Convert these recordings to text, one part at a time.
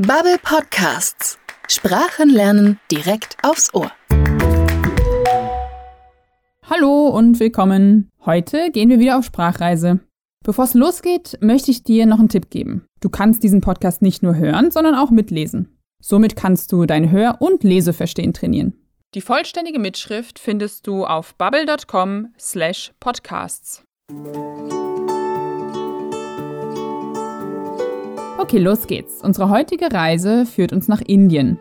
Bubble Podcasts. Sprachen lernen direkt aufs Ohr. Hallo und willkommen. Heute gehen wir wieder auf Sprachreise. Bevor es losgeht, möchte ich dir noch einen Tipp geben. Du kannst diesen Podcast nicht nur hören, sondern auch mitlesen. Somit kannst du dein Hör- und Leseverstehen trainieren. Die vollständige Mitschrift findest du auf bubble.com/podcasts. Okay, los geht's. Unsere heutige Reise führt uns nach Indien.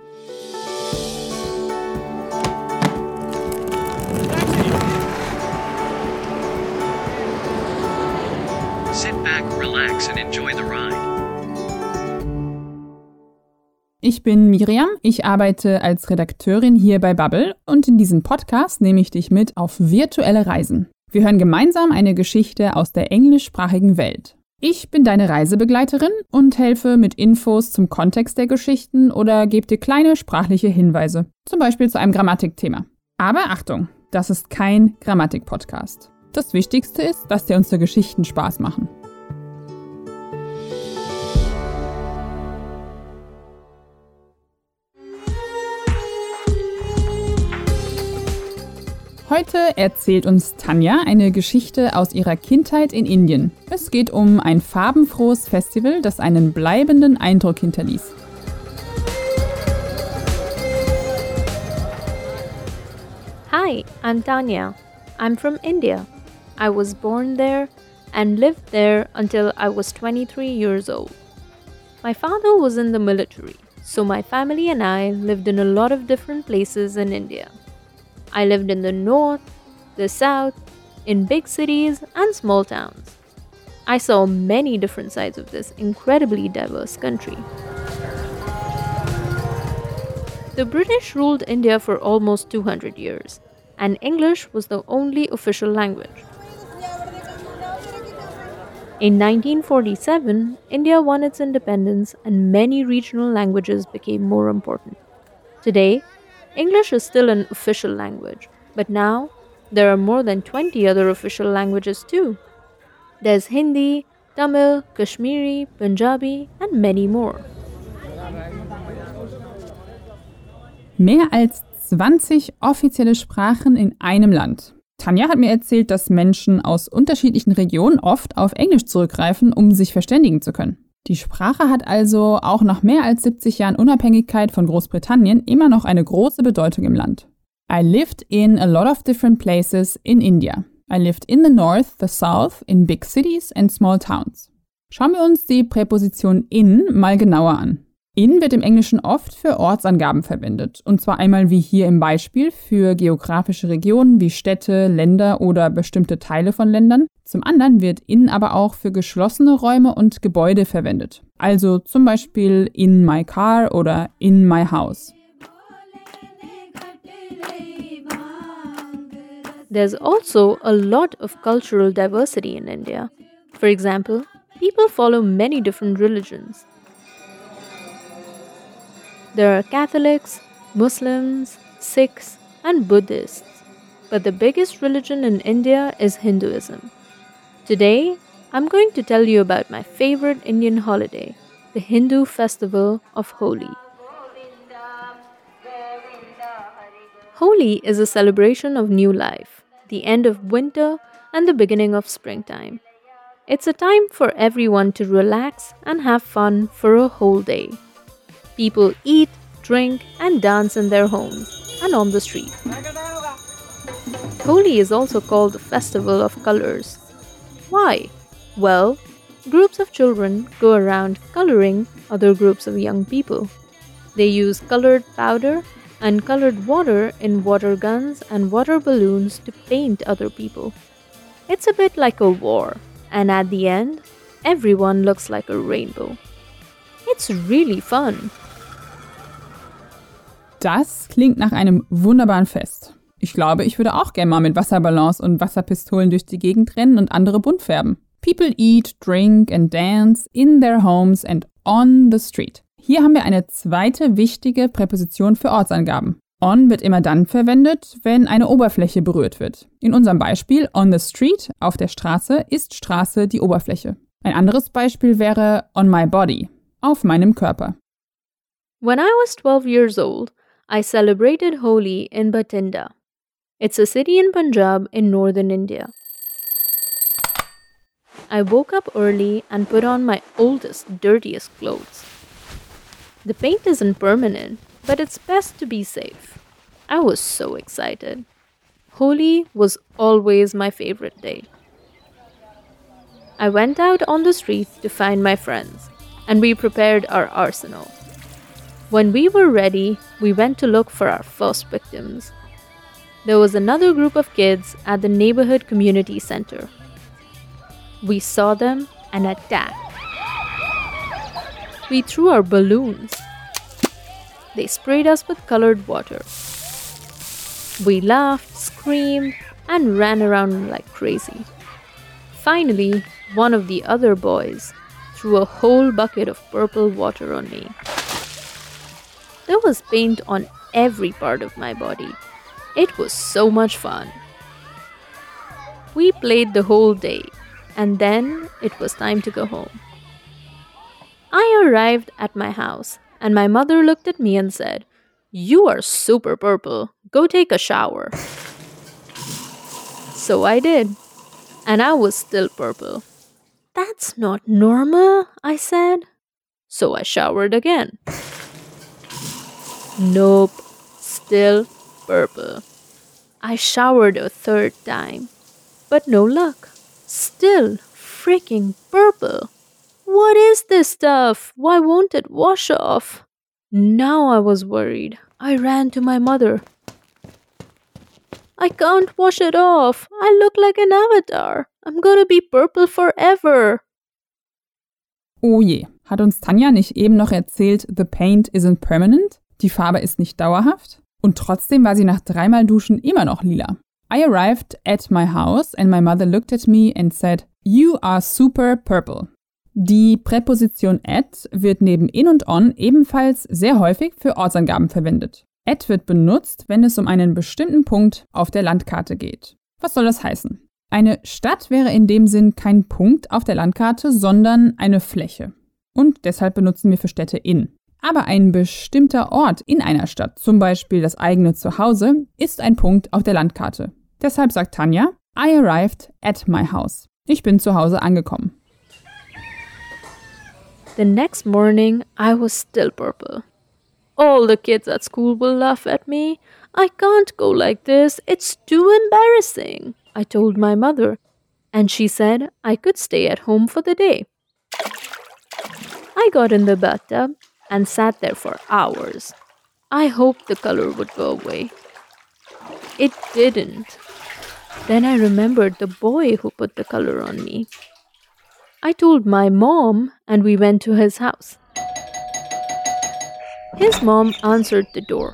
Ich bin Miriam, ich arbeite als Redakteurin hier bei Bubble und in diesem Podcast nehme ich dich mit auf virtuelle Reisen. Wir hören gemeinsam eine Geschichte aus der englischsprachigen Welt. Ich bin deine Reisebegleiterin und helfe mit Infos zum Kontext der Geschichten oder gebe dir kleine sprachliche Hinweise, zum Beispiel zu einem Grammatikthema. Aber Achtung, das ist kein Grammatik-Podcast. Das Wichtigste ist, dass dir unsere Geschichten Spaß machen. Heute erzählt uns Tanja eine Geschichte aus ihrer Kindheit in Indien. Es geht um ein farbenfrohes Festival, das einen bleibenden Eindruck hinterließ. Hi, I'm Tanya. I'm from India. I was born there and lived there until I was 23 years old. My father was in the military, so my family and I lived in a lot of different places in India. I lived in the north, the south, in big cities and small towns. I saw many different sides of this incredibly diverse country. The British ruled India for almost 200 years, and English was the only official language. In 1947, India won its independence and many regional languages became more important. Today, English is still an official language, but now there are more than 20 other official languages too. There's Hindi, Tamil, Kashmiri, Punjabi, and many more. Mehr als 20 offizielle Sprachen in einem Land. Tanja hat mir erzählt, dass Menschen aus unterschiedlichen Regionen oft auf Englisch zurückgreifen, um sich verständigen zu können. Die Sprache hat also auch nach mehr als 70 Jahren Unabhängigkeit von Großbritannien immer noch eine große Bedeutung im Land. I lived in a lot of different places in India. I lived in the north, the south, in big cities and small towns. Schauen wir uns die Präposition in mal genauer an. In wird im Englischen oft für Ortsangaben verwendet. Und zwar einmal wie hier im Beispiel für geografische Regionen wie Städte, Länder oder bestimmte Teile von Ländern. Zum anderen wird in aber auch für geschlossene Räume und Gebäude verwendet. Also zum Beispiel in my car oder in my house. There's also a lot of cultural diversity in India. For example, people follow many different religions. There are Catholics, Muslims, Sikhs, and Buddhists. But the biggest religion in India is Hinduism. Today, I'm going to tell you about my favorite Indian holiday, the Hindu festival of Holi. Holi is a celebration of new life, the end of winter, and the beginning of springtime. It's a time for everyone to relax and have fun for a whole day. People eat, drink, and dance in their homes and on the street. Holi is also called the Festival of Colors. Why? Well, groups of children go around coloring other groups of young people. They use colored powder and colored water in water guns and water balloons to paint other people. It's a bit like a war, and at the end, everyone looks like a rainbow. It's really fun. Das klingt nach einem wunderbaren Fest. Ich glaube, ich würde auch gerne mal mit Wasserballons und Wasserpistolen durch die Gegend rennen und andere bunt färben. People eat, drink and dance in their homes and on the street. Hier haben wir eine zweite wichtige Präposition für Ortsangaben. On wird immer dann verwendet, wenn eine Oberfläche berührt wird. In unserem Beispiel on the street, auf der Straße, ist Straße die Oberfläche. Ein anderes Beispiel wäre on my body, auf meinem Körper. When I was 12 years old, I celebrated Holi in Bathinda. It's a city in Punjab in northern India. I woke up early and put on my oldest, dirtiest clothes. The paint isn't permanent, but it's best to be safe. I was so excited. Holi was always my favorite day. I went out on the street to find my friends, and we prepared our arsenal. When we were ready, we went to look for our first victims. There was another group of kids at the neighborhood community center. We saw them and attacked. We threw our balloons. They sprayed us with colored water. We laughed, screamed, and ran around like crazy. Finally, one of the other boys threw a whole bucket of purple water on me. There was paint on every part of my body. It was so much fun. We played the whole day, and then it was time to go home. I arrived at my house, and my mother looked at me and said, You are super purple. Go take a shower. So I did, and I was still purple. That's not normal, I said. So I showered again. Nope, still purple. I showered a third time, but no luck. Still freaking purple. What is this stuff? Why won't it wash off? Now I was worried. I ran to my mother. I can't wash it off. I look like an avatar. I'm gonna be purple forever. Oh je, hat uns Tanja nicht eben noch erzählt, the paint isn't permanent? Die Farbe ist nicht dauerhaft und trotzdem war sie nach dreimal Duschen immer noch lila. I arrived at my house and my mother looked at me and said, You are super purple. Die Präposition at wird neben in und on ebenfalls sehr häufig für Ortsangaben verwendet. At wird benutzt, wenn es um einen bestimmten Punkt auf der Landkarte geht. Was soll das heißen? Eine Stadt wäre in dem Sinn kein Punkt auf der Landkarte, sondern eine Fläche. Und deshalb benutzen wir für Städte in. Aber ein bestimmter Ort in einer Stadt, zum Beispiel das eigene Zuhause, ist ein Punkt auf der Landkarte. Deshalb sagt Tanja, I arrived at my house. Ich bin zu Hause angekommen. The next morning, I was still purple. All the kids at school will laugh at me. I can't go like this. It's too embarrassing, I told my mother. And she said I could stay at home for the day. I got in the bathtub and sat there for hours. I hoped the color would go away. It didn't. Then I remembered the boy who put the color on me. I told my mom, and we went to his house. His mom answered the door.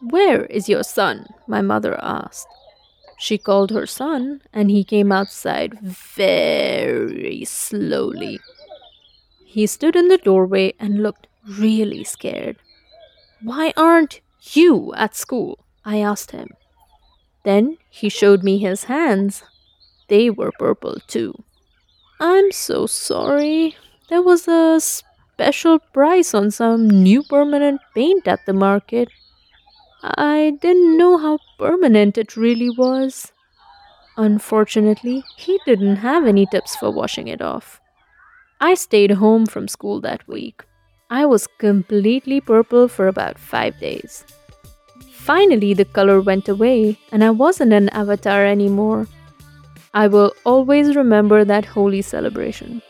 Where is your son? My mother asked. She called her son, and he came outside very slowly. He stood in the doorway and looked really scared. Why aren't you at school? I asked him. Then he showed me his hands. They were purple too. I'm so sorry. There was a special price on some new permanent paint at the market. I didn't know how permanent it really was. Unfortunately, he didn't have any tips for washing it off. I stayed home from school that week. I was completely purple for about five days. Finally, the color went away, and I wasn't an avatar anymore. I will always remember that Holi celebration.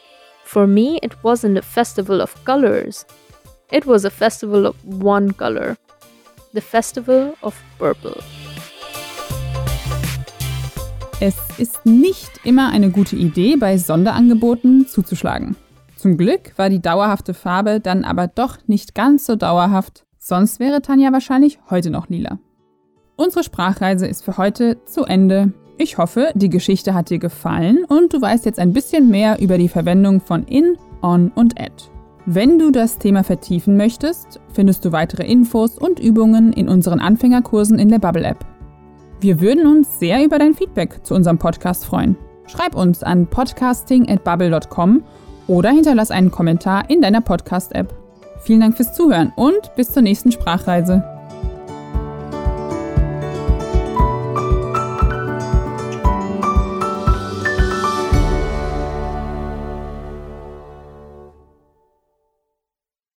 For me, it wasn't a festival of colors, it was a festival of one color the festival of purple. Es ist nicht immer eine gute Idee, bei Sonderangeboten zuzuschlagen. Zum Glück war die dauerhafte Farbe dann aber doch nicht ganz so dauerhaft, sonst wäre Tanja wahrscheinlich heute noch lila. Unsere Sprachreise ist für heute zu Ende. Ich hoffe, die Geschichte hat dir gefallen und du weißt jetzt ein bisschen mehr über die Verwendung von in, on und at. Wenn du das Thema vertiefen möchtest, findest du weitere Infos und Übungen in unseren Anfängerkursen in der Bubble App. Wir würden uns sehr über dein Feedback zu unserem Podcast freuen. Schreib uns an podcasting@bubble.com oder hinterlass einen Kommentar in deiner Podcast-App. Vielen Dank fürs Zuhören und bis zur nächsten Sprachreise.